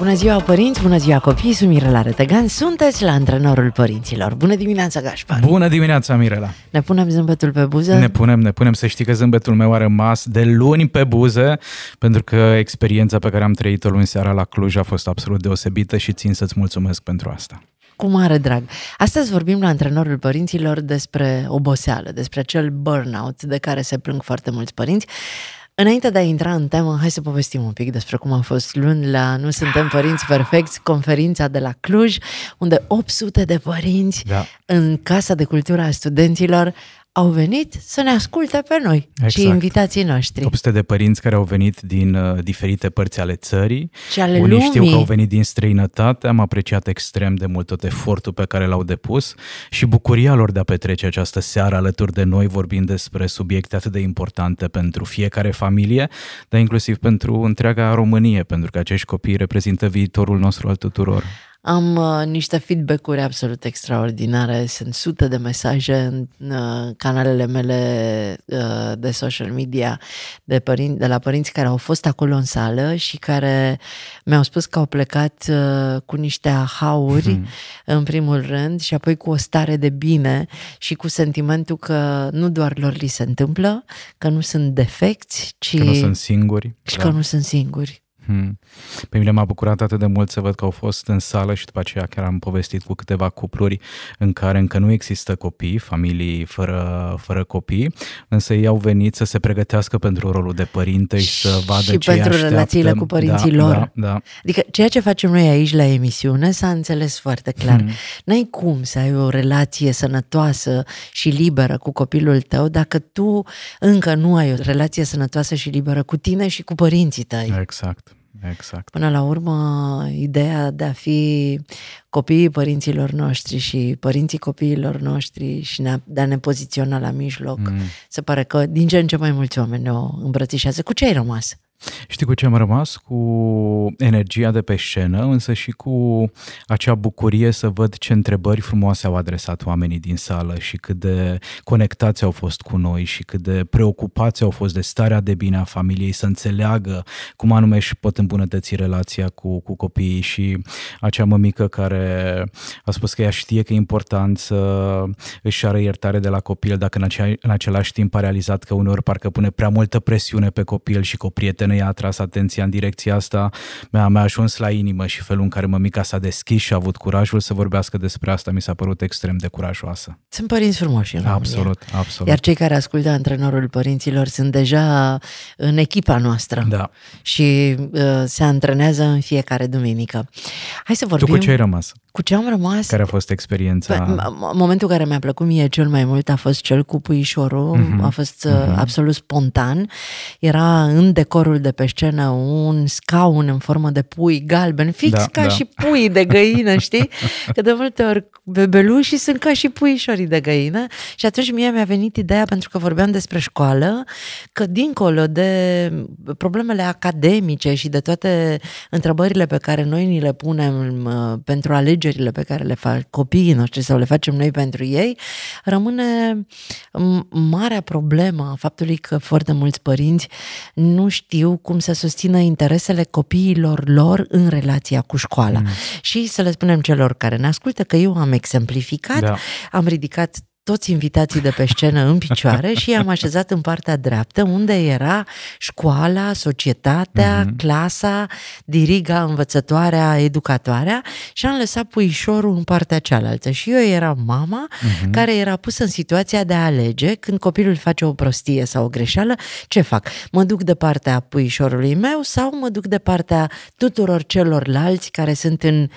Bună ziua părinți, bună ziua copii, sunt Mirela Retegan, sunteți la Antrenorul Părinților. Bună dimineața, Gașpar! Bună dimineața, Mirela! Ne punem zâmbetul pe buză? Ne punem, ne punem să știi că zâmbetul meu a rămas de luni pe buze, pentru că experiența pe care am trăit-o luni seara la Cluj a fost absolut deosebită și țin să-ți mulțumesc pentru asta. Cu mare drag. Astăzi vorbim la antrenorul părinților despre oboseală, despre acel burnout de care se plâng foarte mulți părinți. Înainte de a intra în temă, hai să povestim un pic despre cum a fost luni la Nu Suntem Părinți Perfecți, conferința de la Cluj, unde 800 de părinți da. în Casa de Cultură a Studenților au venit să ne asculte pe noi exact. și invitații noștri. 800 de părinți care au venit din uh, diferite părți ale țării. Și ale Unii lumii. știu că au venit din străinătate, am apreciat extrem de mult tot efortul pe care l-au depus și bucuria lor de a petrece această seară alături de noi vorbind despre subiecte atât de importante pentru fiecare familie, dar inclusiv pentru întreaga Românie, pentru că acești copii reprezintă viitorul nostru al tuturor. Am uh, niște feedback-uri absolut extraordinare, sunt sute de mesaje în uh, canalele mele uh, de social media de, părin- de la părinți care au fost acolo în sală și care mi-au spus că au plecat uh, cu niște ahauri, hmm. în primul rând, și apoi cu o stare de bine și cu sentimentul că nu doar lor li se întâmplă, că nu sunt defecți, ci... Că nu sunt singuri. Și da. că nu sunt singuri. Hmm. Pe mine m-a bucurat atât de mult să văd că au fost în sală și după aceea chiar am povestit cu câteva cupluri în care încă nu există copii, familii fără, fără copii, însă ei au venit să se pregătească pentru rolul de părinte și, și să vadă și ce pentru așteaptă. relațiile cu părinții da, lor. Da, da. Adică ceea ce facem noi aici la emisiune s-a înțeles foarte clar. Hmm. N-ai cum să ai o relație sănătoasă și liberă cu copilul tău dacă tu încă nu ai o relație sănătoasă și liberă cu tine și cu părinții tăi. Exact. Exact. Până la urmă, ideea de a fi copiii părinților noștri și părinții copiilor noștri și de a ne poziționa la mijloc, mm. se pare că din ce în ce mai mulți oameni ne o îmbrățișează. Cu ce ai rămas? Știi cu ce am rămas? Cu energia de pe scenă, însă și cu acea bucurie să văd ce întrebări frumoase au adresat oamenii din sală și cât de conectați au fost cu noi și cât de preocupați au fost de starea de bine a familiei, să înțeleagă cum anume își pot îmbunătăți relația cu, cu copiii și acea mămică care a spus că ea știe că e important să își ară iertare de la copil, dacă în, acea, în același timp a realizat că uneori parcă pune prea multă presiune pe copil și cu o prietenă i-a atras atenția în direcția asta, mi-a, mi-a ajuns la inimă și felul în care mămica s-a deschis și a avut curajul să vorbească despre asta mi s-a părut extrem de curajoasă. Sunt părinți frumoși în Absolut, absolut. Iar cei care ascultă antrenorul părinților sunt deja în echipa noastră da. și uh, se antrenează în fiecare duminică. Hai să vorbim... Tu cu ce ai rămas? Cu ce am rămas? Care a fost experiența? Pe, momentul care mi-a plăcut mie cel mai mult a fost cel cu puișorul, uh-huh. a fost uh-huh. absolut spontan. Era în decorul de pe scenă un scaun în formă de pui galben, fix da, ca da. și pui de găină, știi? Că de multe ori bebelușii sunt ca și puișorii de găină și atunci mie mi-a venit ideea, pentru că vorbeam despre școală, că dincolo de problemele academice și de toate întrebările pe care noi ni le punem uh, pentru alegerile pe care le fac copiii noștri sau le facem noi pentru ei, rămâne marea problemă a faptului că foarte mulți părinți nu știu cum să susțină interesele copiilor lor în relația cu școala. Mm. Și să le spunem celor care ne ascultă că eu am exemplificat, da. am ridicat toți invitații de pe scenă în picioare și i-am așezat în partea dreaptă, unde era școala, societatea, mm-hmm. clasa, diriga, învățătoarea, educatoarea și am lăsat puișorul în partea cealaltă. Și eu eram mama mm-hmm. care era pusă în situația de a alege când copilul face o prostie sau o greșeală, ce fac? Mă duc de partea puișorului meu sau mă duc de partea tuturor celorlalți care sunt în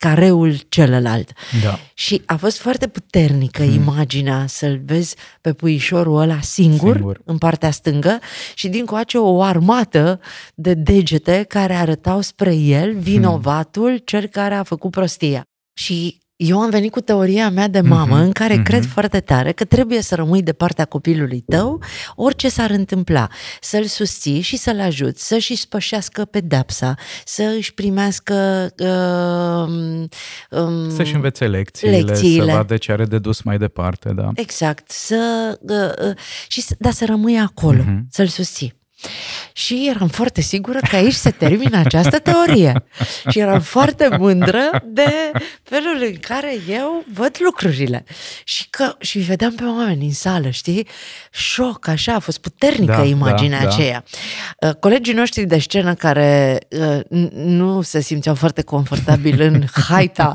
careul celălalt. Da. Și a fost foarte puternică hmm. imaginea să-l vezi pe puișorul ăla singur, singur, în partea stângă și din coace o armată de degete care arătau spre el, vinovatul, hmm. cel care a făcut prostia. Și eu am venit cu teoria mea de mamă, mm-hmm, în care mm-hmm. cred foarte tare că trebuie să rămâi de partea copilului tău, orice s-ar întâmpla, să-l susții și să-l ajuți, să-și spășească pedepsa, să își primească... Uh, um, să-și învețe lecțiile, lecțiile, să vadă ce are de dus mai departe, da. Exact, să, uh, uh, și, da, să rămâi acolo, mm-hmm. să-l susții. Și eram foarte sigură că aici se termină această teorie. Și eram foarte mândră de felul în care eu văd lucrurile. Și că și vedeam pe oameni în sală, știi? Șoc, așa, a fost puternică da, imaginea da, aceea. Da. Colegii noștri de scenă care uh, nu se simțeau foarte confortabil în haita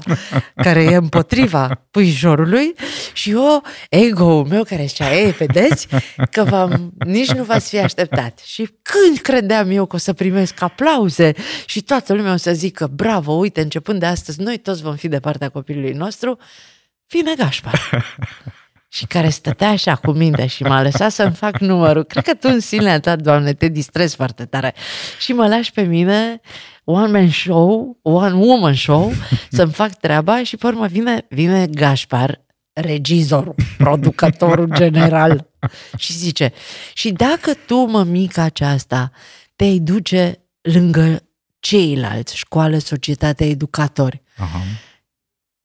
care e împotriva puișorului și eu, ego-ul meu care zicea, ei, vedeți că v-am, nici nu v-ați fi așteptat. Și când credeam eu că o să primesc aplauze și toată lumea o să zică, bravo, uite, începând de astăzi, noi toți vom fi de partea copilului nostru, vine Gașpar. și care stătea așa cu minte și m-a lăsat să-mi fac numărul. Cred că tu în sinea ta, Doamne, te distrezi foarte tare. Și mă lași pe mine one man show, one woman show, să-mi fac treaba și pe urmă vine, vine Gașpar, regizorul, producătorul general și zice, și dacă tu, mămica aceasta, te-ai duce lângă ceilalți, școală, societate, educatori, Aha.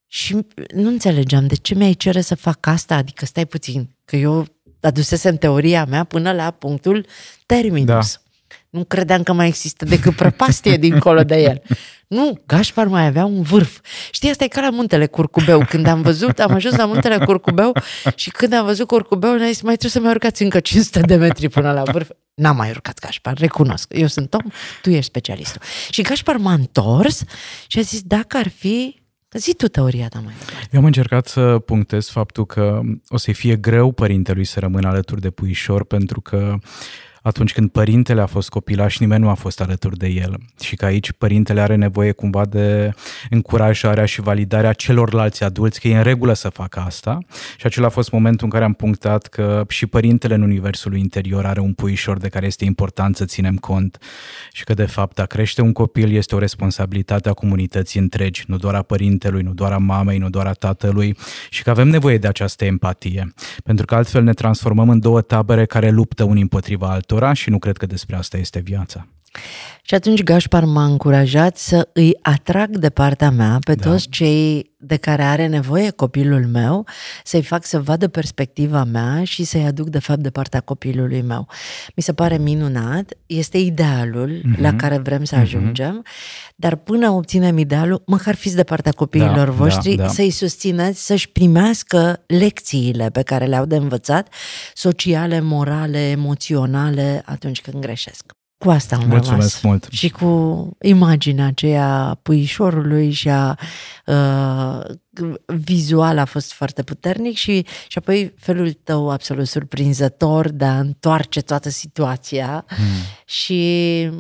și nu înțelegeam de ce mi-ai cere să fac asta, adică stai puțin, că eu adusesem teoria mea până la punctul terminus. Da. Nu credeam că mai există decât prăpastie dincolo de el. Nu, Gașpar mai avea un vârf. Știi, asta e ca la muntele Curcubeu. Când am văzut, am ajuns la muntele Curcubeu și când am văzut Curcubeu, ne-a zis, mai trebuie să mai urcați încă 500 de metri până la vârf. N-am mai urcat Gașpar, recunosc. Eu sunt om, tu ești specialistul. Și Gașpar m-a întors și a zis, dacă ar fi Zi tu teoria ta mai departe. Eu am încercat să punctez faptul că o să-i fie greu părintelui să rămână alături de puișor pentru că atunci când părintele a fost copilaș, nimeni nu a fost alături de el. Și că aici părintele are nevoie cumva de încurajarea și validarea celorlalți adulți că e în regulă să facă asta. Și acela a fost momentul în care am punctat că și părintele în universul interior are un puișor de care este important să ținem cont. Și că de fapt a crește un copil este o responsabilitate a comunității întregi, nu doar a părintelui, nu doar a mamei, nu doar a tatălui. Și că avem nevoie de această empatie, pentru că altfel ne transformăm în două tabere care luptă unii împotriva altora altora și nu cred că despre asta este viața. Și atunci Gașpar m-a încurajat să îi atrag de partea mea pe da. toți cei de care are nevoie copilul meu, să-i fac să vadă perspectiva mea și să-i aduc de fapt de partea copilului meu. Mi se pare minunat, este idealul mm-hmm. la care vrem să mhm. ajungem, mm-hmm. dar până obținem idealul, măcar fiți de partea copiilor da, voștri, da, da. să-i susțineți să-și primească lecțiile pe care le-au de învățat, sociale, morale, emoționale, atunci când greșesc. Cu asta am Mulțumesc rămas. mult. Și cu imaginea aceea puișorului și a uh, vizual a fost foarte puternic și, și apoi felul tău absolut surprinzător de a întoarce toată situația mm. și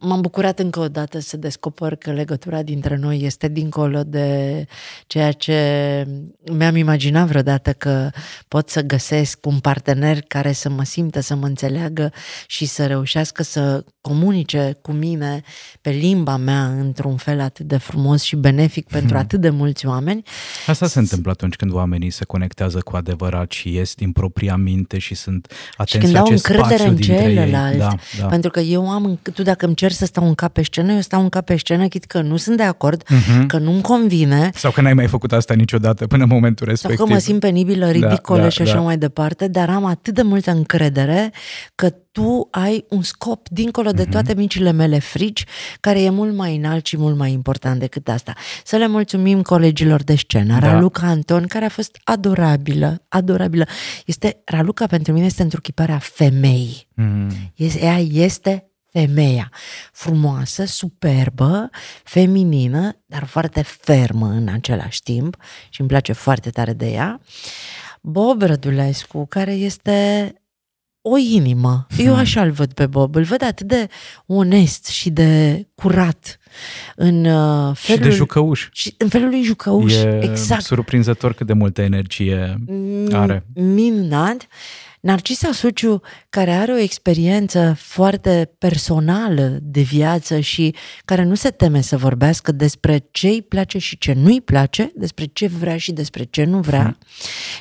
m-am bucurat încă o dată să descoper că legătura dintre noi este dincolo de ceea ce mi-am imaginat vreodată că pot să găsesc un partener care să mă simtă, să mă înțeleagă și să reușească să comunice cu mine pe limba mea într-un fel atât de frumos și benefic pentru hmm. atât de mulți oameni. Asta se întâmplă atunci când oamenii se conectează cu adevărat și ies din propria minte și sunt atenți și când la au încredere în celălalt. Da, da. Pentru că eu am, tu dacă îmi cer să stau în cap pe scenă, eu stau în cap pe scenă, chit că nu sunt de acord, uh-huh. că nu-mi convine. Sau că n-ai mai făcut asta niciodată până în momentul respectiv. Sau că mă simt penibilă, ridicolă da, da, și așa da. mai departe, dar am atât de multă încredere că tu ai un scop dincolo de mhm. toate micile mele frici, care e mult mai înalt și mult mai important decât asta. Să le mulțumim colegilor de scenă, da. Raluca Anton, care a fost adorabilă, adorabilă. Este, Raluca pentru mine este întruchiparea femeii. Mm. Ea este femeia frumoasă, superbă, feminină, dar foarte fermă în același timp și îmi place foarte tare de ea. Bob Rădulescu, care este o inimă. Eu hmm. așa îl văd pe Bob, îl văd atât de onest și de curat în uh, felul... Și de jucăuș. Și în felul lui jucăuș, e exact. surprinzător cât de multă energie are. Minunat. Narcisa Suciu, care are o experiență foarte personală de viață și care nu se teme să vorbească despre ce îi place și ce nu îi place, despre ce vrea și despre ce nu vrea. Hmm.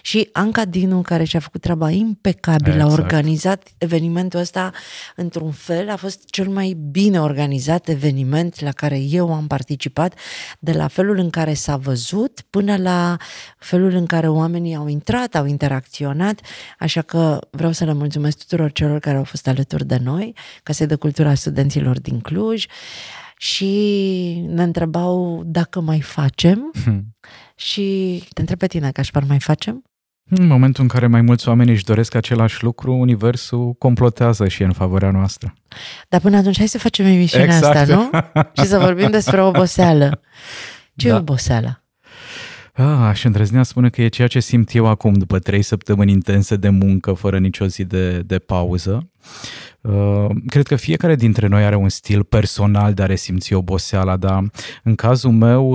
Și Anca Dinu, care și-a făcut treaba impecabil, exact. a organizat evenimentul ăsta într-un fel, a fost cel mai bine organizat eveniment la care eu am participat, de la felul în care s-a văzut până la felul în care oamenii au intrat, au interacționat, așa că vreau să le mulțumesc tuturor celor care au fost alături de noi, Casa de Cultura Studenților din Cluj și ne întrebau dacă mai facem hmm. și te întreb pe tine, Cașpar, mai facem? În momentul în care mai mulți oameni își doresc același lucru, universul complotează și e în favoarea noastră. Dar până atunci hai să facem emisiunea exact. asta, nu? și să vorbim despre oboseală. Ce da. e oboseala? Ah, aș îndrăznea spune că e ceea ce simt eu acum după trei săptămâni intense de muncă, fără nicio zi de, de pauză. Uh, cred că fiecare dintre noi are un stil personal de a resimți oboseala, dar în cazul meu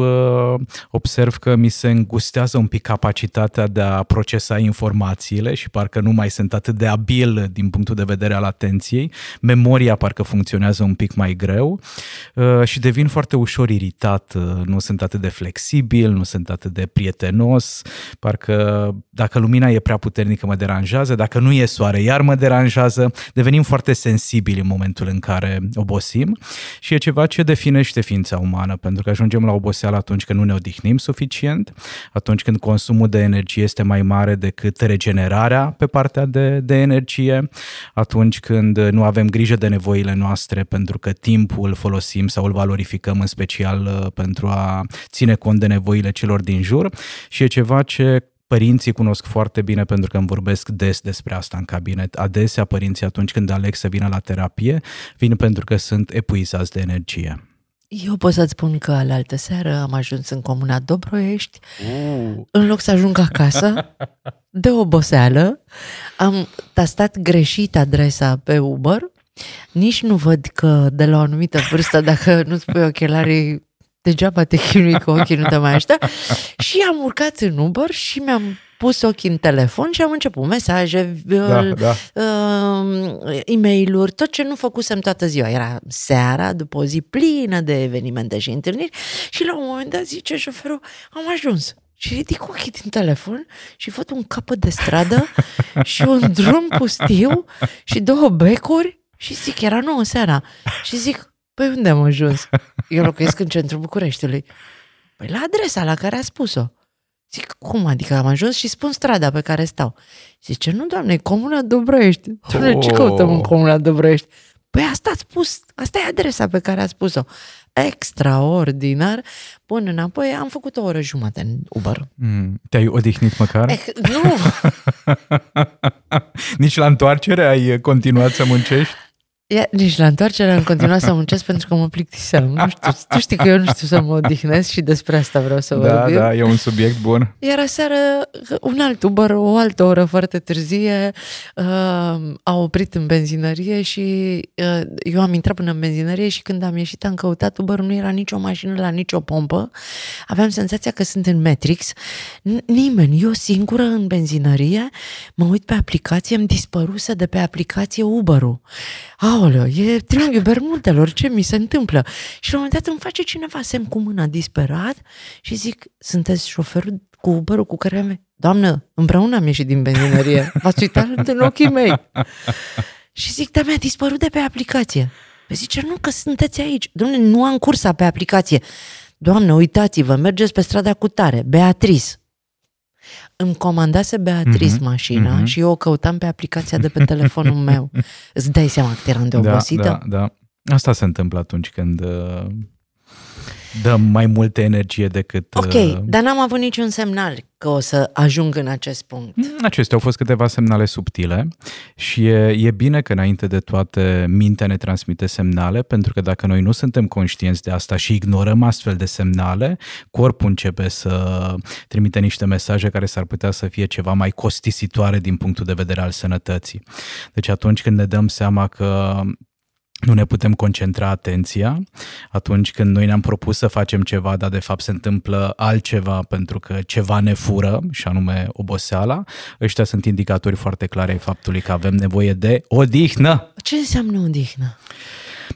uh, observ că mi se îngustează un pic capacitatea de a procesa informațiile și parcă nu mai sunt atât de abil din punctul de vedere al atenției. Memoria parcă funcționează un pic mai greu uh, și devin foarte ușor iritat. Nu sunt atât de flexibil, nu sunt atât de prietenos, parcă dacă lumina e prea puternică mă deranjează, dacă nu e soare iar mă deranjează, devenim foarte sensibili în momentul în care obosim și e ceva ce definește ființa umană, pentru că ajungem la oboseală atunci când nu ne odihnim suficient, atunci când consumul de energie este mai mare decât regenerarea pe partea de, de energie, atunci când nu avem grijă de nevoile noastre pentru că timpul îl folosim sau îl valorificăm în special uh, pentru a ține cont de nevoile celor din jur și e ceva ce Părinții cunosc foarte bine pentru că îmi vorbesc des despre asta în cabinet. Adesea părinții atunci când aleg să vină la terapie, vin pentru că sunt epuizați de energie. Eu pot să-ți spun că la altă seară am ajuns în comuna Dobroiești. Uh. În loc să ajung acasă, de oboseală, am tastat greșit adresa pe Uber. Nici nu văd că de la o anumită vârstă, dacă nu-ți pui ochelarii, degeaba te chinui cu ochii, nu te mai aștea. Și am urcat în Uber și mi-am pus ochii în telefon și am început mesaje, da, da. Uh, e mail tot ce nu făcusem toată ziua. Era seara, după o zi plină de evenimente și întâlniri și la un moment dat zice șoferul, am ajuns. Și ridic ochii din telefon și văd un capăt de stradă și un drum pustiu și două becuri și zic, era nouă seara. Și zic, Păi unde am ajuns? Eu locuiesc în centrul Bucureștiului. Păi la adresa la care a spus-o. Zic, cum adică am ajuns și spun strada pe care stau. Zice, nu, doamne, e Comuna Dobrăiești. Doamne, oh. ce căutăm în Comuna Dobrăiești? Păi asta a spus, asta e adresa pe care a spus-o. Extraordinar. Bun, înapoi am făcut o oră jumătate în Uber. Mm, te-ai odihnit măcar? Eh, nu! Nici la întoarcere ai continuat să muncești? Ia, nici la întoarcere am continuat să muncesc pentru că mă plictiseam. Nu știu, tu știi că eu nu știu să mă odihnesc și despre asta vreau să da, vorbim. Da, e un subiect bun. Iar aseară un alt Uber, o altă oră foarte târzie, uh, a oprit în benzinărie și uh, eu am intrat până în benzinărie și când am ieșit am căutat Uber, nu era nicio mașină la nicio pompă. Aveam senzația că sunt în Matrix. Nimeni, eu singură în benzinărie, mă uit pe aplicație, îmi dispăruse de pe aplicație Uber-ul. Aoleo, e triunghiul Bermudelor, ce mi se întâmplă? Și la un moment dat îmi face cineva semn cu mâna disperat și zic, sunteți șoferul cu uber cu care am... Doamnă, împreună am ieșit din benzinărie. V-ați uitat în ochii mei. și zic, da, mi-a dispărut de pe aplicație. Păi zice, nu, că sunteți aici. Doamne, nu am cursa pe aplicație. Doamne, uitați-vă, mergeți pe strada cu tare, Beatrice îmi comandase Beatriz mm-hmm, mașina mm-hmm. și eu o căutam pe aplicația de pe telefonul meu. Îți dai seama că eram de obosită? Da, da, da. Asta se întâmplă atunci când uh, dă mai multă energie decât... Ok, uh... dar n-am avut niciun semnal că o să ajung în acest punct. Mm, acestea au fost câteva semnale subtile și e, e bine că înainte de toate mintea ne transmite semnale, pentru că dacă noi nu suntem conștienți de asta și ignorăm astfel de semnale, corpul începe să trimite niște mesaje care s-ar putea să fie ceva mai costisitoare din punctul de vedere al sănătății. Deci atunci când ne dăm seama că nu ne putem concentra atenția atunci când noi ne-am propus să facem ceva, dar de fapt se întâmplă altceva pentru că ceva ne fură, și anume oboseala. Ăștia sunt indicatori foarte clare ai faptului că avem nevoie de odihnă. Ce înseamnă odihnă?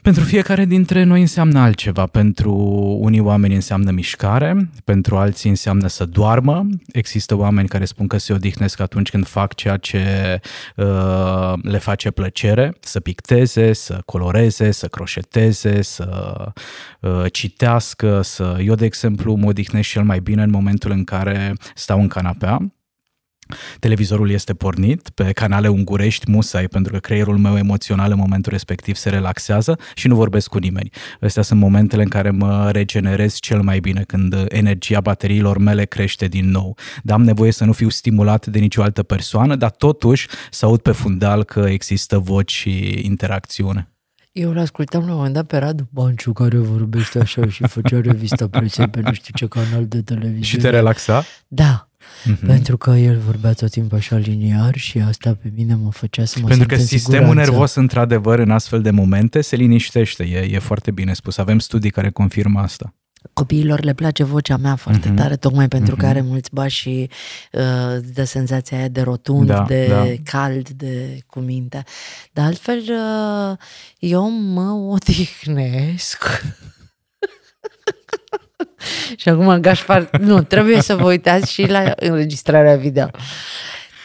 Pentru fiecare dintre noi înseamnă altceva. Pentru unii oameni înseamnă mișcare, pentru alții înseamnă să doarmă. Există oameni care spun că se odihnesc atunci când fac ceea ce uh, le face plăcere, să picteze, să coloreze, să croșeteze, să uh, citească. Să... Eu, de exemplu, mă odihnesc cel mai bine în momentul în care stau în canapea Televizorul este pornit pe canale ungurești musai pentru că creierul meu emoțional în momentul respectiv se relaxează și nu vorbesc cu nimeni. Astea sunt momentele în care mă regenerez cel mai bine când energia bateriilor mele crește din nou. Dar am nevoie să nu fiu stimulat de nicio altă persoană, dar totuși să aud pe fundal că există voci și interacțiune. Eu îl ascultam la un moment dat pe Radu Banciu care vorbește așa și făcea revista presei pe nu știu ce canal de televiziune. Și te relaxa? Da. Mm-hmm. Pentru că el vorbea tot timpul așa liniar și asta pe mine mă făcea să mă Pentru că sistemul siguranță. nervos, într-adevăr, în astfel de momente se liniștește. E, e foarte bine spus. Avem studii care confirmă asta. Copiilor le place vocea mea foarte mm-hmm. tare, tocmai pentru mm-hmm. că are mulți bași și uh, dă senzația aia de rotund, da, de da. cald, de cuminte. Dar altfel, uh, eu mă odihnesc și acum Gașpar, nu, trebuie să vă uitați și la înregistrarea video.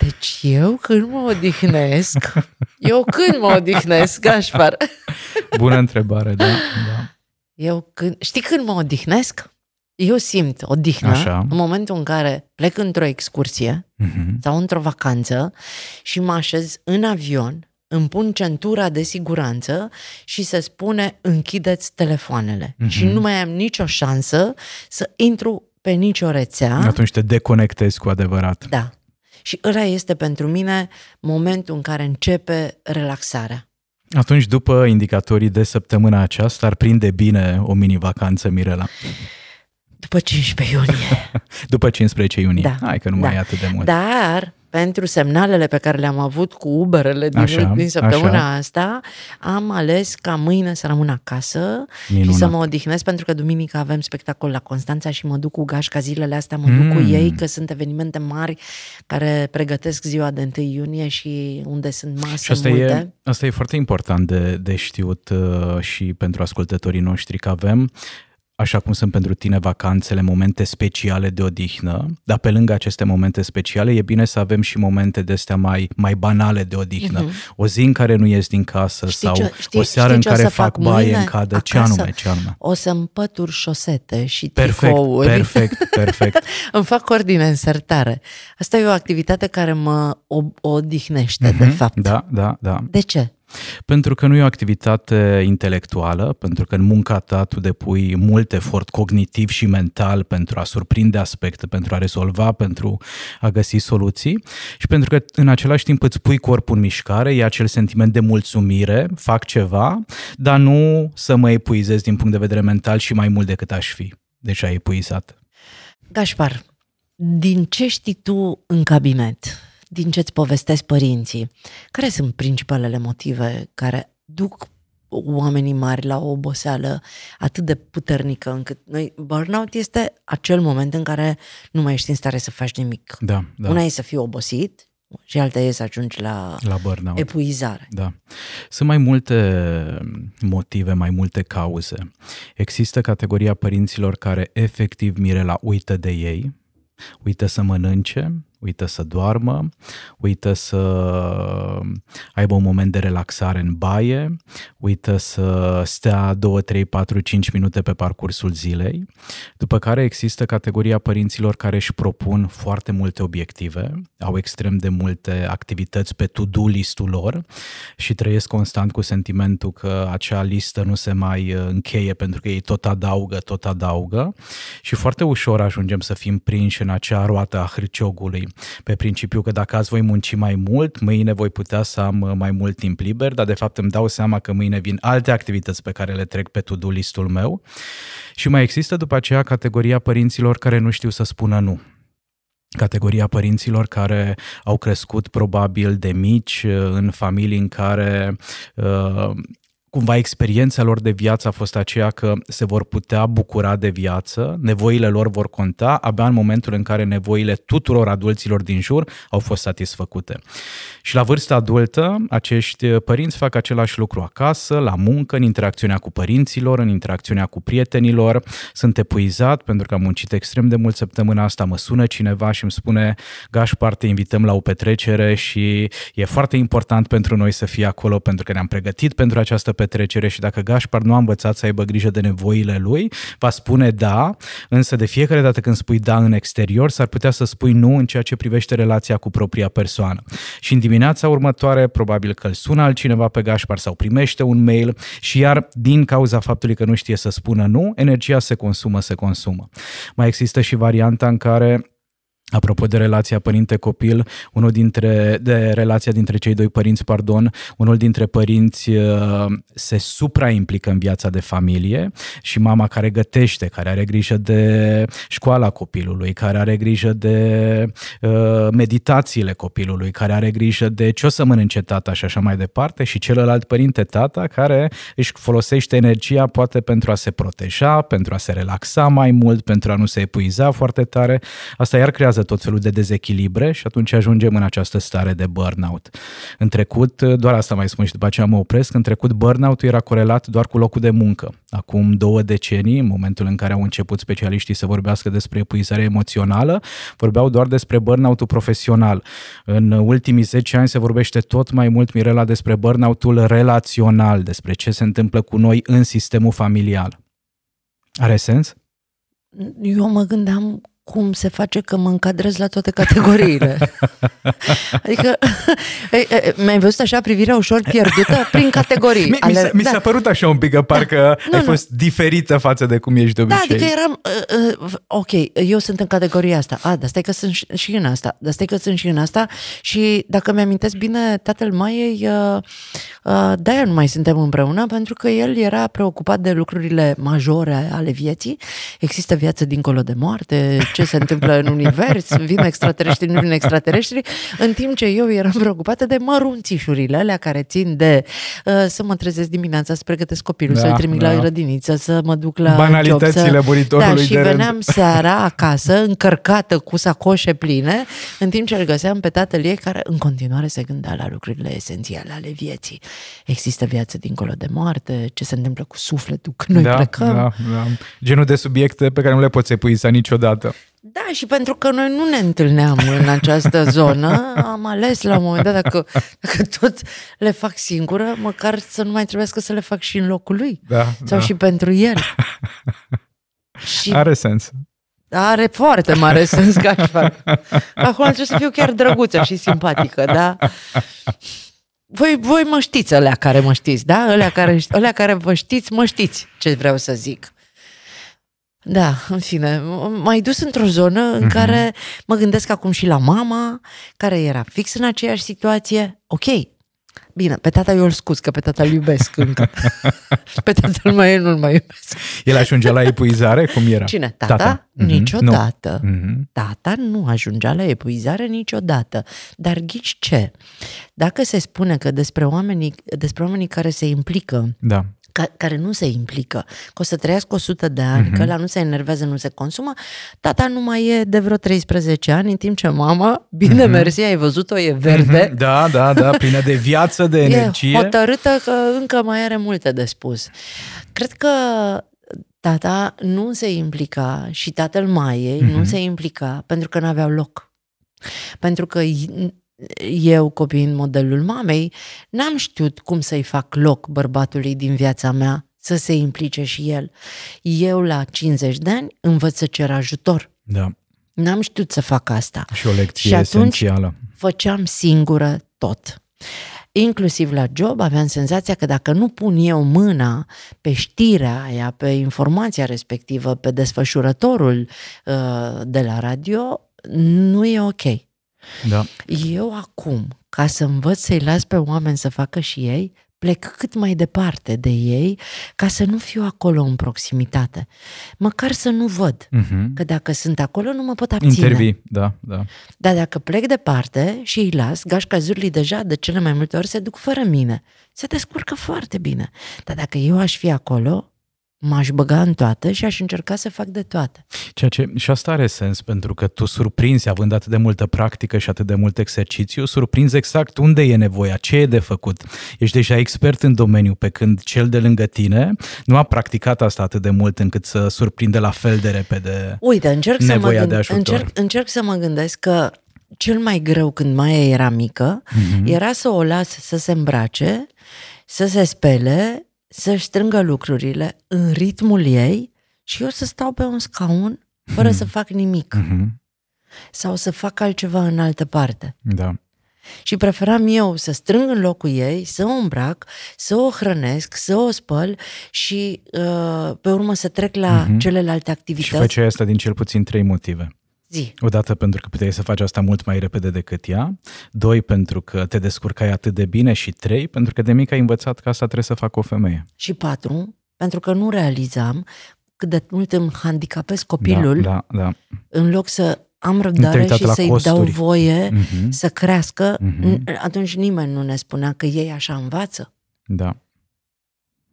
Deci eu când mă odihnesc, eu când mă odihnesc, Gașpar? Bună întrebare, da. da. Eu când, știi când mă odihnesc? Eu simt odihnă Așa. în momentul în care plec într-o excursie uh-huh. sau într-o vacanță și mă așez în avion îmi pun centura de siguranță și se spune închideți telefoanele. Mm-hmm. Și nu mai am nicio șansă să intru pe nicio rețea. Atunci te deconectezi cu adevărat. Da. Și ăla este pentru mine momentul în care începe relaxarea. Atunci, după indicatorii de săptămâna aceasta, ar prinde bine o mini-vacanță, Mirela. După 15 iunie. după 15 iunie. Da. Hai că nu da. mai e atât de mult. Dar pentru semnalele pe care le-am avut cu Uberele din, așa, din săptămâna așa. asta, am ales ca mâine să rămân acasă Minunat. și să mă odihnesc pentru că duminică avem spectacol la Constanța și mă duc cu gașca zilele astea, mă mm. duc cu mm. ei că sunt evenimente mari care pregătesc ziua de 1 iunie și unde sunt mase și asta multe. E, asta e foarte important de, de știut uh, și pentru ascultătorii noștri că avem așa cum sunt pentru tine vacanțele, momente speciale de odihnă, dar pe lângă aceste momente speciale e bine să avem și momente de astea mai, mai banale de odihnă. Uh-huh. O zi în care nu ies din casă știi sau ce, știi, o seară în care fac, fac baie în cadă. Acasă, ce anume, ce anume? O să împătur șosete și perfect, tricouri. Perfect, perfect. Îmi fac ordine în sertare. Asta e o activitate care mă odihnește, uh-huh. de fapt. Da, da, da. De ce? Pentru că nu e o activitate intelectuală, pentru că în munca ta tu depui mult efort cognitiv și mental pentru a surprinde aspecte, pentru a rezolva, pentru a găsi soluții și pentru că în același timp îți pui corpul în mișcare, e acel sentiment de mulțumire, fac ceva, dar nu să mă epuizez din punct de vedere mental și mai mult decât aș fi. Deci ai epuizat. Gașpar, din ce știi tu în cabinet? Din ce-ți povestesc părinții, care sunt principalele motive care duc oamenii mari la o oboseală atât de puternică încât noi, burnout este acel moment în care nu mai ești în stare să faci nimic. Da, da. Una e să fii obosit și alta e să ajungi la, la burnout. epuizare. Da. Sunt mai multe motive, mai multe cauze. Există categoria părinților care efectiv Mirela uită de ei, uită să mănânce, uită să doarmă, uită să aibă un moment de relaxare în baie, uită să stea 2, 3, 4, 5 minute pe parcursul zilei, după care există categoria părinților care își propun foarte multe obiective, au extrem de multe activități pe to-do listul lor și trăiesc constant cu sentimentul că acea listă nu se mai încheie pentru că ei tot adaugă, tot adaugă. Și foarte ușor ajungem să fim prinși în acea roată a hârciogului pe principiu că dacă azi voi munci mai mult, mâine voi putea să am uh, mai mult timp liber, dar de fapt îmi dau seama că mâine vin alte activități pe care le trec pe to-do listul meu. Și mai există după aceea categoria părinților care nu știu să spună nu categoria părinților care au crescut probabil de mici uh, în familii în care uh, cumva experiența lor de viață a fost aceea că se vor putea bucura de viață, nevoile lor vor conta abia în momentul în care nevoile tuturor adulților din jur au fost satisfăcute. Și la vârsta adultă, acești părinți fac același lucru acasă, la muncă, în interacțiunea cu părinților, în interacțiunea cu prietenilor. Sunt epuizat pentru că am muncit extrem de mult săptămâna asta, mă sună cineva și îmi spune Gașpar, te invităm la o petrecere și e foarte important pentru noi să fie acolo pentru că ne-am pregătit pentru această petrecere și dacă Gașpar nu a învățat să aibă grijă de nevoile lui, va spune da, însă de fiecare dată când spui da în exterior, s-ar putea să spui nu în ceea ce privește relația cu propria persoană. Și în dimineața următoare, probabil că îl sună altcineva pe Gașpar sau primește un mail și iar din cauza faptului că nu știe să spună nu, energia se consumă, se consumă. Mai există și varianta în care Apropo de relația părinte-copil, unul dintre, de relația dintre cei doi părinți, pardon, unul dintre părinți uh, se supraimplică în viața de familie și mama care gătește, care are grijă de școala copilului, care are grijă de uh, meditațiile copilului, care are grijă de ce o să mănânce tata și așa mai departe și celălalt părinte, tata, care își folosește energia poate pentru a se proteja, pentru a se relaxa mai mult, pentru a nu se epuiza foarte tare. Asta iar creează creează tot felul de dezechilibre și atunci ajungem în această stare de burnout. În trecut, doar asta mai spun și după aceea mă opresc, în trecut burnout era corelat doar cu locul de muncă. Acum două decenii, în momentul în care au început specialiștii să vorbească despre epuizare emoțională, vorbeau doar despre burnout profesional. În ultimii 10 ani se vorbește tot mai mult, Mirela, despre burnout relațional, despre ce se întâmplă cu noi în sistemul familial. Are sens? Eu mă gândeam cum se face că mă încadrez la toate categoriile. adică, mi-ai văzut așa privirea ușor pierdută prin categorii. Mi, ale, mi, s-a, mi s-a da. părut așa un pic că parcă da. ai nu, fost nu. diferită față de cum ești de da, obicei. Da, adică eram, uh, uh, ok, eu sunt în categoria asta. A, dar stai că sunt și în asta. Dar stai că sunt și în asta. Și dacă mi-amintesc bine, tatăl Maiei, uh, uh, de-aia nu mai suntem împreună, pentru că el era preocupat de lucrurile majore ale vieții. Există viață dincolo de moarte, ce se întâmplă în univers, vin extraterestri, nu vin extraterestri, în timp ce eu eram preocupată de mărunțișurile alea care țin de uh, să mă trezesc dimineața, să pregătesc copilul, da, să-l trimit da. la grădiniță, să mă duc la Banalitățile job, să... muritorului da, și de veneam rând. seara acasă, încărcată cu sacoșe pline, în timp ce îl găseam pe tatăl ei care în continuare se gândea la lucrurile esențiale ale vieții. Există viață dincolo de moarte, ce se întâmplă cu sufletul când noi da, plecăm. Da, da. Genul de subiecte pe care nu le poți epuiza niciodată. Da, și pentru că noi nu ne întâlneam în această zonă, am ales la un moment dat, dacă, dacă tot le fac singură, măcar să nu mai trebuiască să le fac și în locul lui. Da, sau da. și pentru el. și Are sens. Are foarte mare sens Gașpar. Acum trebuie să fiu chiar drăguță și simpatică, da? Voi, voi mă știți, alea care mă știți, da? Alea care, alea care vă știți, mă știți ce vreau să zic. Da, în fine, m-ai dus într-o zonă în mm-hmm. care mă gândesc acum și la mama, care era fix în aceeași situație. Ok, bine, pe tata eu îl scuz, că pe tata îl iubesc încă. pe tata mai nu-l mai iubesc. El ajungea la epuizare? Cum era? Cine? Tata? tata? Mm-hmm. Niciodată. Nu. Mm-hmm. Tata nu ajungea la epuizare niciodată. Dar ghici ce? Dacă se spune că despre oamenii, despre oamenii care se implică da ca, care nu se implică, că o să trăiască 100 de ani, uh-huh. că la nu se enervează, nu se consumă, tata nu mai e de vreo 13 ani, în timp ce mama, bine uh-huh. mersi, ai văzut-o, e verde. Uh-huh. Da, da, da, plină de viață, de energie. E hotărâtă că încă mai are multe de spus. Cred că tata nu se implica și tatăl Maiei uh-huh. nu se implica pentru că nu aveau loc. Pentru că eu, copiind modelul mamei, n-am știut cum să-i fac loc bărbatului din viața mea să se implice și el. Eu, la 50 de ani, învăț să cer ajutor. Da. N-am știut să fac asta. Și o lecție și atunci esențială. făceam singură tot. Inclusiv la job aveam senzația că dacă nu pun eu mâna pe știrea aia, pe informația respectivă, pe desfășurătorul uh, de la radio, nu e ok. Da. Eu acum, ca să învăț să-i las pe oameni să facă și ei, plec cât mai departe de ei ca să nu fiu acolo în proximitate. Măcar să nu văd. Uh-huh. Că dacă sunt acolo, nu mă pot abține. Intervii, da, da. Dar dacă plec departe și îi las, gașca zurlii deja de cele mai multe ori se duc fără mine. Se descurcă foarte bine. Dar dacă eu aș fi acolo, m-aș băga în toate și aș încerca să fac de toate. Ceea ce și asta are sens, pentru că tu surprinzi, având atât de multă practică și atât de mult exercițiu, surprinzi exact unde e nevoia, ce e de făcut. Ești deja expert în domeniu, pe când cel de lângă tine nu a practicat asta atât de mult încât să surprinde la fel de repede Uite, încerc nevoia să mă gând- de ajutor. Încerc, încerc să mă gândesc că cel mai greu când Maia era mică mm-hmm. era să o las să se îmbrace, să se spele să-și strângă lucrurile în ritmul ei și eu să stau pe un scaun fără mm-hmm. să fac nimic. Mm-hmm. Sau să fac altceva în altă parte. Da. Și preferam eu să strâng în locul ei, să o îmbrac, să o hrănesc, să o spăl și uh, pe urmă să trec la mm-hmm. celelalte activități. Și făceai asta din cel puțin trei motive. Zi. Odată pentru că puteai să faci asta mult mai repede decât ea, doi pentru că te descurcai atât de bine și trei pentru că de mic ai învățat că asta trebuie să facă o femeie. Și patru, pentru că nu realizam cât de mult îmi handicapez copilul da, da, da. în loc să am răbdare și să-i costuri. dau voie uh-huh. să crească, uh-huh. atunci nimeni nu ne spunea că ei așa învață. Da.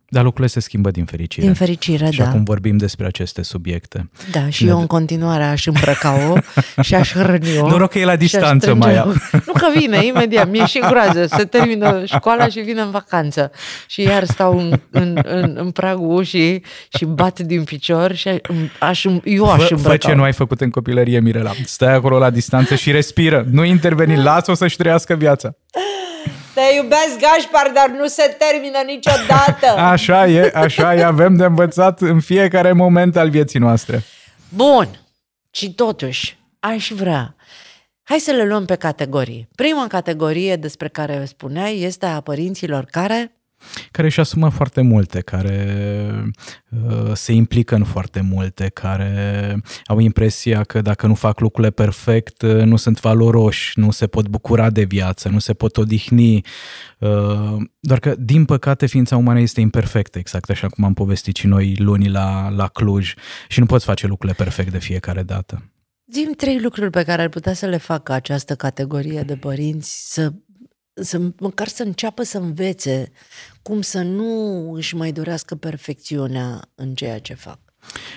Dar lucrurile se schimbă din fericire. Din fericire, și da. acum vorbim despre aceste subiecte. Da, și ne... eu în continuare aș îmbrăca-o și aș hrăni-o. Noroc că e la distanță, mai Nu că vine, imediat, mi-e și groază. Se termină școala și vine în vacanță. Și iar stau în, în, în, în pragul ușii și bat din picior și aș, eu aș îmbrăca Fă ce nu ai făcut în copilărie, Mirela. Stai acolo la distanță și respiră. Nu interveni, lasă-o să-și trăiască viața. Te iubesc, Gașpar, dar nu se termină niciodată. Așa e, așa e, avem de învățat în fiecare moment al vieții noastre. Bun, și totuși, aș vrea Hai să le luăm pe categorii. Prima categorie despre care spuneai este a părinților care care își asumă foarte multe, care uh, se implică în foarte multe, care au impresia că dacă nu fac lucrurile perfect, uh, nu sunt valoroși, nu se pot bucura de viață, nu se pot odihni. Uh, doar că, din păcate, ființa umană este imperfectă, exact așa cum am povestit și noi luni la, la Cluj și nu poți face lucrurile perfect de fiecare dată. Zim trei lucruri pe care ar putea să le facă această categorie de părinți să să, măcar să înceapă să învețe cum să nu își mai dorească perfecțiunea în ceea ce fac.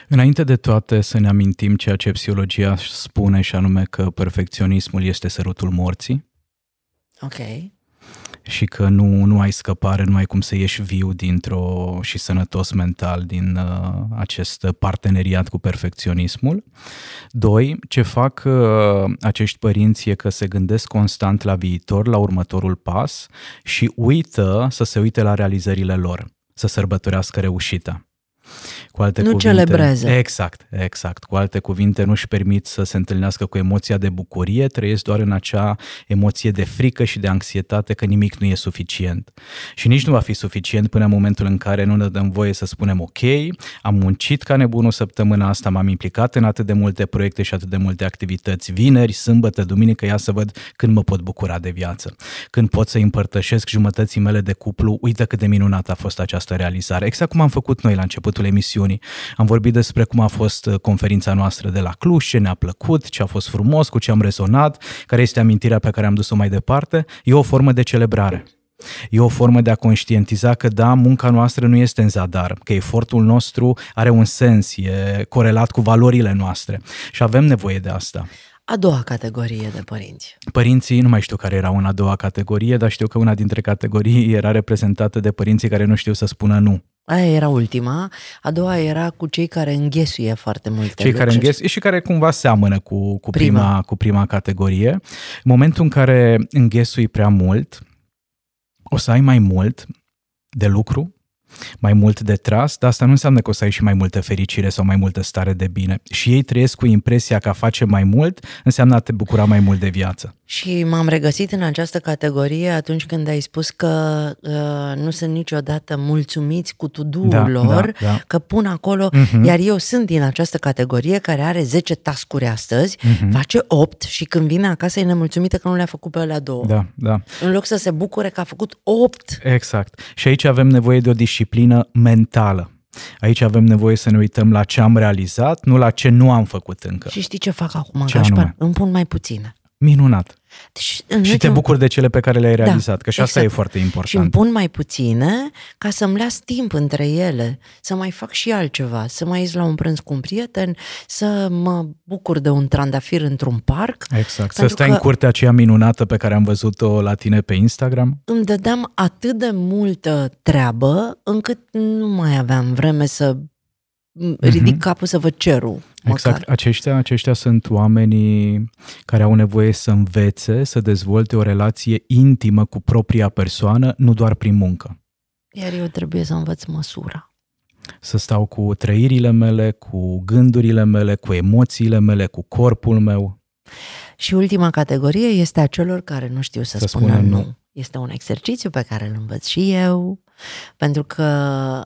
Înainte de toate să ne amintim ceea ce psihologia spune și anume că perfecționismul este sărutul morții. Ok și că nu, nu ai scăpare, nu ai cum să ieși viu dintr-o și sănătos mental din uh, acest parteneriat cu perfecționismul. Doi, ce fac uh, acești părinți e că se gândesc constant la viitor, la următorul pas și uită să se uite la realizările lor, să sărbătorească reușita. Cu alte nu cuvinte, celebreze. Exact, exact. Cu alte cuvinte, nu-și permit să se întâlnească cu emoția de bucurie, trăiesc doar în acea emoție de frică și de anxietate că nimic nu e suficient. Și nici nu va fi suficient până în momentul în care nu ne dăm voie să spunem ok, am muncit ca nebunul săptămâna asta, m-am implicat în atât de multe proiecte și atât de multe activități, vineri, sâmbătă, duminică, ia să văd când mă pot bucura de viață, când pot să împărtășesc jumătății mele de cuplu, uite cât de minunat a fost această realizare. Exact cum am făcut noi la începutul emisiunii. Am vorbit despre cum a fost uh, conferința noastră de la Cluj, ce ne-a plăcut, ce a fost frumos, cu ce am rezonat, care este amintirea pe care am dus-o mai departe. E o formă de celebrare. E o formă de a conștientiza că da, munca noastră nu este în zadar, că efortul nostru are un sens, e corelat cu valorile noastre și avem nevoie de asta. A doua categorie de părinți. Părinții, nu mai știu care era una a doua categorie, dar știu că una dintre categorii era reprezentată de părinții care nu știu să spună nu. Aia era ultima. A doua era cu cei care înghesuie foarte multe Cei lucruri. care înghesuie și care cumva seamănă cu, cu, prima. Prima, cu prima categorie. În momentul în care înghesui prea mult, o să ai mai mult de lucru, mai mult de tras, dar asta nu înseamnă că o să ai și mai multă fericire sau mai multă stare de bine. Și ei trăiesc cu impresia că a face mai mult înseamnă a te bucura mai mult de viață. Și m-am regăsit în această categorie atunci când ai spus că uh, nu sunt niciodată mulțumiți cu to Da, lor, da, da. că pun acolo, Mhm. iar eu sunt din această categorie care are 10 tascuri astăzi, Mhm. face 8 și când vine acasă e nemulțumită că nu le-a făcut pe alea două. Da, da. În loc să se bucure că a făcut 8. Exact. Și aici avem nevoie de o disciplină mentală. Aici avem nevoie să ne uităm la ce am realizat, nu la ce nu am făcut încă. Și știi ce fac acum, Ce Gașpar? anume? Îmi pun mai puține. Minunat. Deci, în Și te niciun- bucuri de cele pe care le-ai Da, realizat, că și asta exact. e foarte Și îmi important. pun mai puține ca să-mi las timp între ele, să mai fac și altceva, să mai ies la un prânz cu un prieten, să mă bucur de un trandafir într-un parc. Exact. Să Pentru stai că- în curtea aceea minunată pe care am văzut-o la tine pe Instagram. Îmi dădeam atât de multă treabă încât nu mai aveam vreme să m, ridic capul să văd cerul. Mhm. Exact. Măcar. Aceștia, aceștia sunt oamenii care au nevoie să învețe, să dezvolte o relație intimă cu propria persoană, nu doar prin muncă. Iar eu trebuie să învăț măsura. Să stau cu trăirile mele, cu gândurile mele, cu emoțiile mele, cu corpul meu. Și ultima categorie este a celor care nu știu să, Să spună spună nu. nu. Este un exercițiu pe care îl învăț și eu, pentru că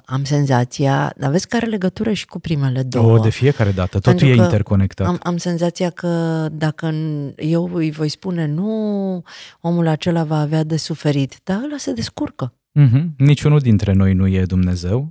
am senzația, dar vezi că are legătură și cu primele două. O, de fiecare dată. Totul Pentru e că interconectat. Am, am senzația că dacă n- eu îi voi spune nu, omul acela va avea de suferit, dar ăla se descurcă. Mhm. Niciunul dintre noi nu e Dumnezeu.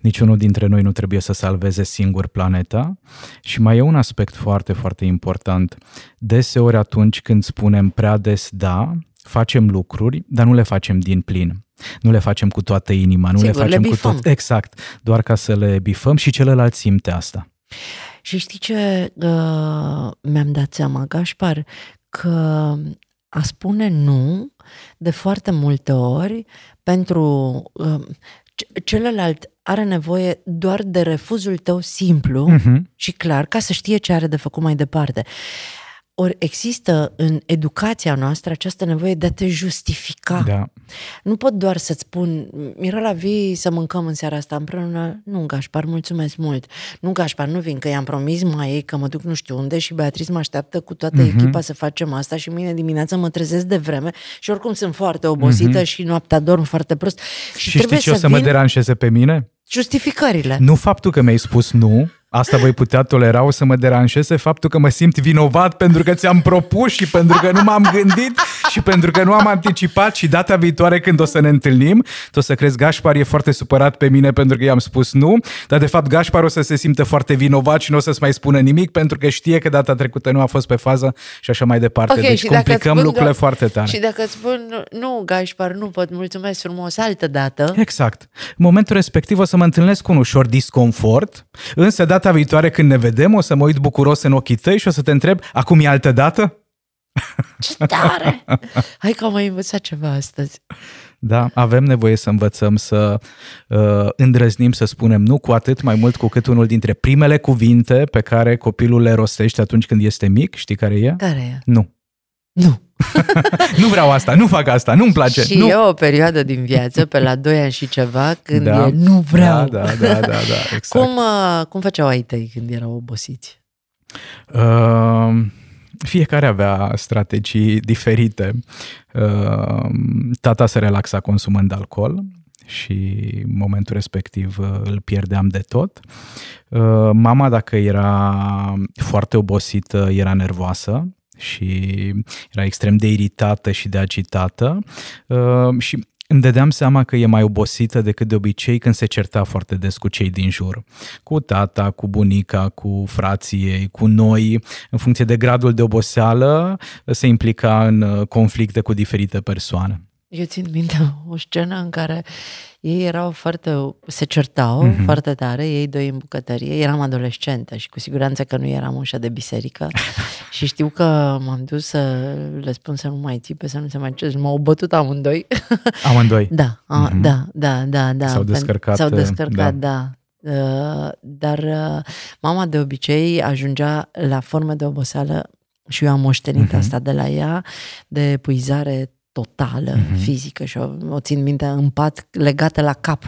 Niciunul dintre noi nu trebuie să salveze singur planeta. Și mai e un aspect foarte, foarte important. Deseori atunci când spunem prea des da, facem lucruri, dar nu le facem din plin. Nu le facem cu toată inima, nu Sigur, le le facem cu bifăm. tot. Exact. Doar ca să le bifăm și celălalt simte asta. Și știi ce uh, mi-am dat seama, Gașpar? Că a spune nu de foarte multe ori pentru uh, ce- celălalt are nevoie doar de refuzul tău simplu Mhm. și clar ca să știe ce are de făcut mai departe. Ori există în educația noastră această nevoie de a te justifica. Da. Nu pot doar să-ți spun, Mirela, vii să mâncăm în seara asta împreună? Nu, Gașpar, mulțumesc mult. Nu, Gașpar, nu vin, că i-am promis mai ei că mă duc nu știu unde și Beatriz mă așteaptă cu toată Mhm. echipa să facem asta și mâine dimineața mă trezesc de vreme și oricum sunt foarte obosită și noaptea dorm foarte prost. Și, Și trebuie știi ce o să vin mă deranjeze pe mine? justificările. Nu faptul că mi-ai spus nu, asta voi putea tolera, o să mă deranjeze faptul că mă simt vinovat pentru că ți-am propus și pentru că nu m-am gândit și pentru că nu am anticipat și data viitoare când o să ne întâlnim, tu o să crezi Gașpar e foarte supărat pe mine pentru că i-am spus nu, dar de fapt Gașpar o să se simtă foarte vinovat și nu o să-ți mai spună nimic pentru că știe că data trecută nu a fost pe fază și așa mai departe. Ok, deci și dacă îți complicăm spun lucrurile doar- foarte tare. Și dacă îți spun, nu, Gașpar, nu pot, mulțumesc frumos, altă dată, Exact. În momentul respectiv o să mă întâlnesc cu un ușor disconfort, însă data viitoare când ne vedem o să mă uit bucuros în ochii tăi și o să te întreb, acum e altă dată? ce tare! Hai că am mai învățat ceva astăzi. Da, avem nevoie să învățăm să uh, îndrăznim să spunem nu, cu atât mai mult cu cât unul dintre primele cuvinte pe care copilul le rostește atunci când este mic, știi care e? Care e? Nu. Nu. Nu vreau asta, nu fac asta, nu-mi place. Și nu. e o perioadă din viață, pe la 2 ani și ceva, când Da. e nu vreau. Da, da, da, da, da exact. Cum, uh, cum făceau ai tăi când erau obosiți? Uh, fiecare avea strategii diferite. Uh, tata se relaxa consumând alcool și în momentul respectiv uh, îl pierdeam de tot. Uh, mama, dacă era foarte obosită, era nervoasă și era extrem de iritată și de agitată uh, și îmi dădeam seama că e mai obosită decât de obicei când se certa foarte des cu cei din jur. Cu tata, cu bunica, cu frații ei, cu noi, în funcție de gradul de oboseală, se implica în uh, conflicte cu diferite persoane. Eu țin minte o scenă în care ei erau foarte, se certau Mhm. mm-hmm. foarte tare, ei doi în bucătărie, eram adolescentă și cu siguranță că nu eram ușa de biserică și știu că m-am dus să le spun să nu mai țipe, să nu se mai ce, și m-au bătut amândoi. Amândoi. Da, a, Mhm. da, da, da, da. S-au Pen- descărcat, S-au uh, descărcat, da. Uh, dar uh, mama de obicei ajungea la forme de oboseală și eu am moștenit Mhm. asta de la ea, de epuizare totală, Mhm. fizică și o, o țin minte în pat legată la cap.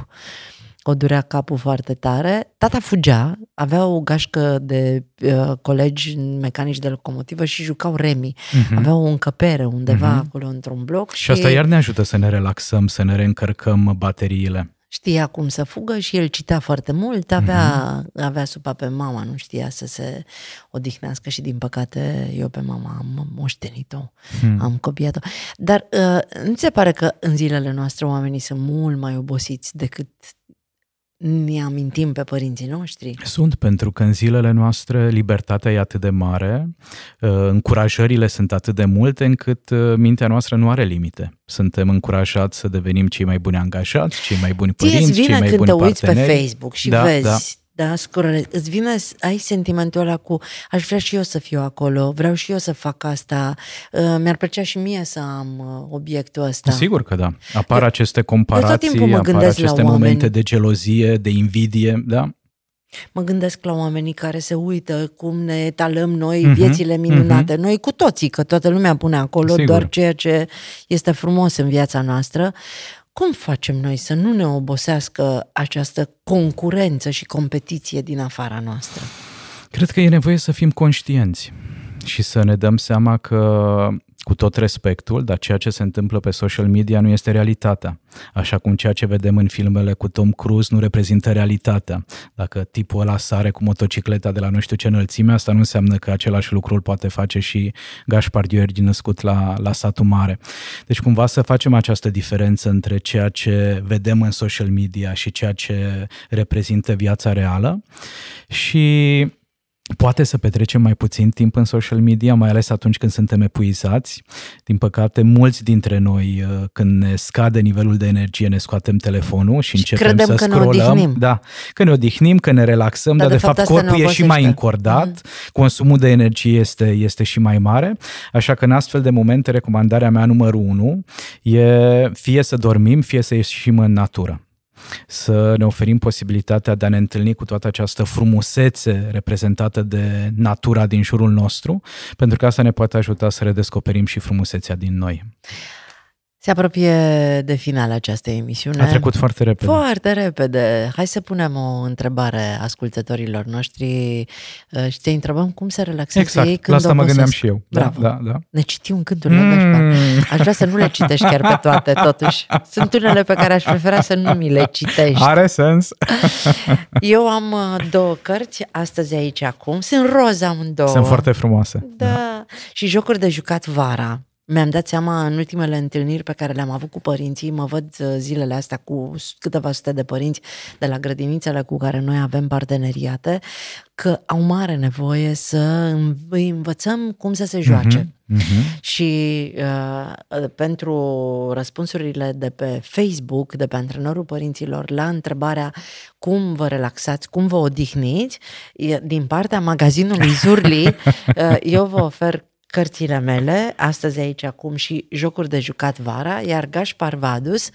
că o durea capul foarte tare. Tata fugea, avea o gașcă de uh, colegi mecanici de locomotivă și jucau remi. Uh-huh. Aveau o încăpere undeva uh-huh. acolo într-un bloc. Și... și asta iar ne ajută să ne relaxăm, să ne reîncărcăm bateriile știa cum să fugă și el citea foarte mult, avea, mm-hmm. avea supa pe mama, nu știa să se odihnească și din păcate eu pe mama am moștenit-o, mm. am copiat-o. Dar uh, nu ți se pare că în zilele noastre oamenii sunt mult mai obosiți decât ne amintim pe părinții noștri? Sunt, pentru că în zilele noastre libertatea e atât de mare, uh, încurajările sunt atât de multe încât uh, mintea noastră nu are limite. Suntem încurajați să devenim cei mai buni angajați, cei mai buni părinți, cei mai buni când te uiți pe Facebook și da, vezi da da, scroll, îți vine, ai sentimentul ăla cu aș vrea și eu să fiu acolo, vreau și eu să fac asta, uh, mi-ar plăcea și mie să am uh, obiectul ăsta. Sigur că da. Apar eu, aceste comparații, mă apar aceste momente oameni. de gelozie, de invidie, da? Mă gândesc la oamenii care se uită cum ne etalăm noi uh-huh, viețile minunate. Uh-huh. Noi cu toții, că toată lumea pune acolo Sigur. doar ceea ce este frumos în viața noastră. Cum facem noi să nu ne obosească această concurență și competiție din afara noastră? Cred că e nevoie să fim conștienți și să ne dăm seama că cu tot respectul, dar ceea ce se întâmplă pe social media nu este realitatea. Așa cum ceea ce vedem în filmele cu Tom Cruise nu reprezintă realitatea. Dacă tipul ăla sare cu motocicleta de la nu știu ce înălțime, asta nu înseamnă că același lucru îl poate face și Gaspar Gheorghi născut la, la satul mare. Deci cumva să facem această diferență între ceea ce vedem în social media și ceea ce reprezintă viața reală și Poate să petrecem mai puțin timp în social media, mai ales atunci când suntem epuizați. Din păcate, mulți dintre noi, uh, când ne scade nivelul de energie, ne scoatem telefonul și, și începem să că scrollăm. Ne da, că ne odihnim, că ne relaxăm, dar, dar de, de fapt, fapt corpul e și mai încordat, mm. consumul de energie este, este și mai mare. Așa că în astfel de momente, recomandarea mea numărul unu e fie să dormim, fie să ieșim în natură să ne oferim posibilitatea de a ne întâlni cu toată această frumusețe reprezentată de natura din jurul nostru, pentru că asta ne poate ajuta să redescoperim și frumusețea din noi. Se apropie de final această emisiune. A trecut foarte repede. Foarte repede. Hai să punem o întrebare ascultătorilor noștri uh, și te întrebăm cum se relaxează exact. ei când la asta obosesc. mă gândeam și eu. Da, Bravo. Da, da, da. Ne citim cânturile mm. Aș vrea să nu le citești chiar pe toate, totuși. Sunt unele pe care aș prefera să nu mi le citești. Are sens. eu am uh, două cărți astăzi aici acum. Sunt roz amândouă. Sunt foarte frumoase. Da. da. Și jocuri de jucat vara. Mi-am dat seama în ultimele întâlniri pe care le-am avut cu părinții, mă văd uh, zilele astea cu câteva sute de părinți de la grădinițele cu care noi avem parteneriate, că au mare nevoie să îi învățăm cum să se joace. Uh-huh, uh-huh. Și uh, pentru răspunsurile de pe Facebook, de pe antrenorul părinților, la întrebarea cum vă relaxați, cum vă odihniți, din partea magazinului Zurli, uh, eu vă ofer cărțile mele, astăzi aici acum și jocuri de jucat vara, iar Gașpar Vadus.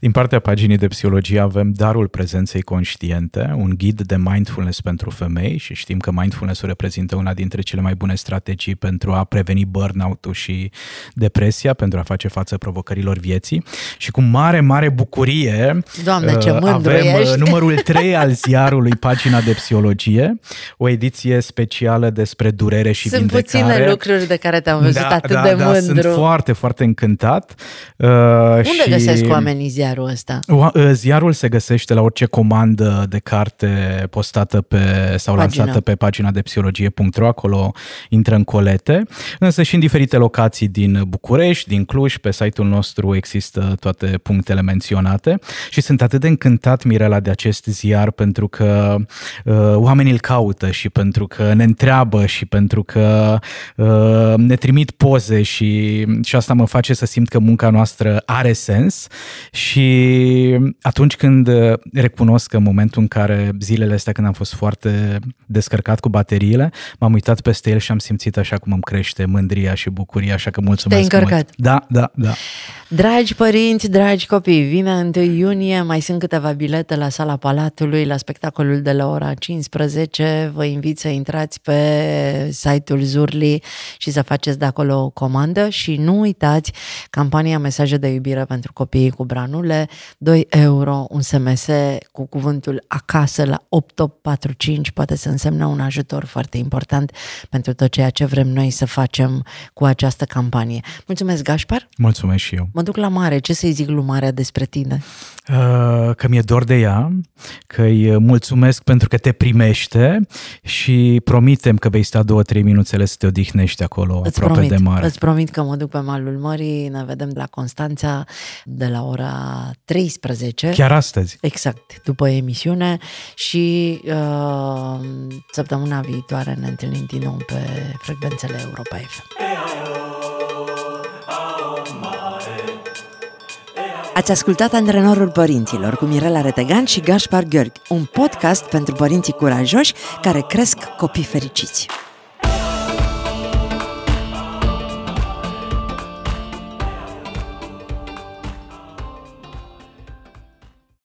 Din partea paginii de psihologie avem Darul prezenței conștiente, un ghid de mindfulness pentru femei și știm că mindfulness-ul reprezintă una dintre cele mai bune strategii pentru a preveni burnout-ul și depresia, pentru a face față provocărilor vieții. Și cu mare, mare bucurie Doamne, ce uh, avem uh, ești. numărul 3 al ziarului Pagina de Psihologie, o ediție specială despre durere și Sunt vindecare. Sunt puține lucruri de care te-am văzut da, atât da, de da, mândru. Sunt foarte, foarte încântat. Uh, Unde și... găsesc oamenii ziarul ăsta? Uh, ziarul se găsește la orice comandă de carte postată pe sau Pagina. lansată pe pagina de psihologie.ro, acolo intră în colete, însă și în diferite locații din București, din Cluj, pe site-ul nostru există toate punctele menționate și sunt atât de încântat, Mirela, de acest ziar pentru că uh, oamenii îl caută și pentru că ne întreabă și pentru că uh, ne trimit poze și, și asta mă face să simt că munca noastră are sens și atunci când recunosc că în momentul în care zilele astea când am fost foarte descărcat cu bateriile, m-am uitat peste el și am simțit așa cum îmi crește mândria și bucuria, așa că mulțumesc Te-ai încărcat. Mult. Da, da, da. Dragi părinți, dragi copii, vine 1 iunie, mai sunt câteva bilete la sala Palatului, la spectacolul de la ora 15. Vă invit să intrați pe site-ul Zurli și să faceți de acolo o comandă și nu uitați campania Mesaje de iubire pentru copiii cu branule, 2 euro, un SMS cu cuvântul acasă la 8845, poate să însemne un ajutor foarte important pentru tot ceea ce vrem noi să facem cu această campanie. Mulțumesc, Gașpar! Mulțumesc și eu! Mă duc la mare, ce să-i zic lui Marea despre tine? Uh, că mi-e dor de ea, că îi mulțumesc pentru că te primește și promitem că vei sta două, trei minuțele să te odihnești acolo îți aproape promit, de mare. Îți promit că mă duc pe malul mării, ne vedem de la Constanța de la ora 13. Chiar astăzi? Exact, după emisiune și uh, săptămâna viitoare ne întâlnim din nou pe frecvențele Europa FM. Ați ascultat Antrenorul Părinților cu Mirela Retegan și Gaspar Gheorghi, un podcast pentru părinții curajoși care cresc copii fericiți.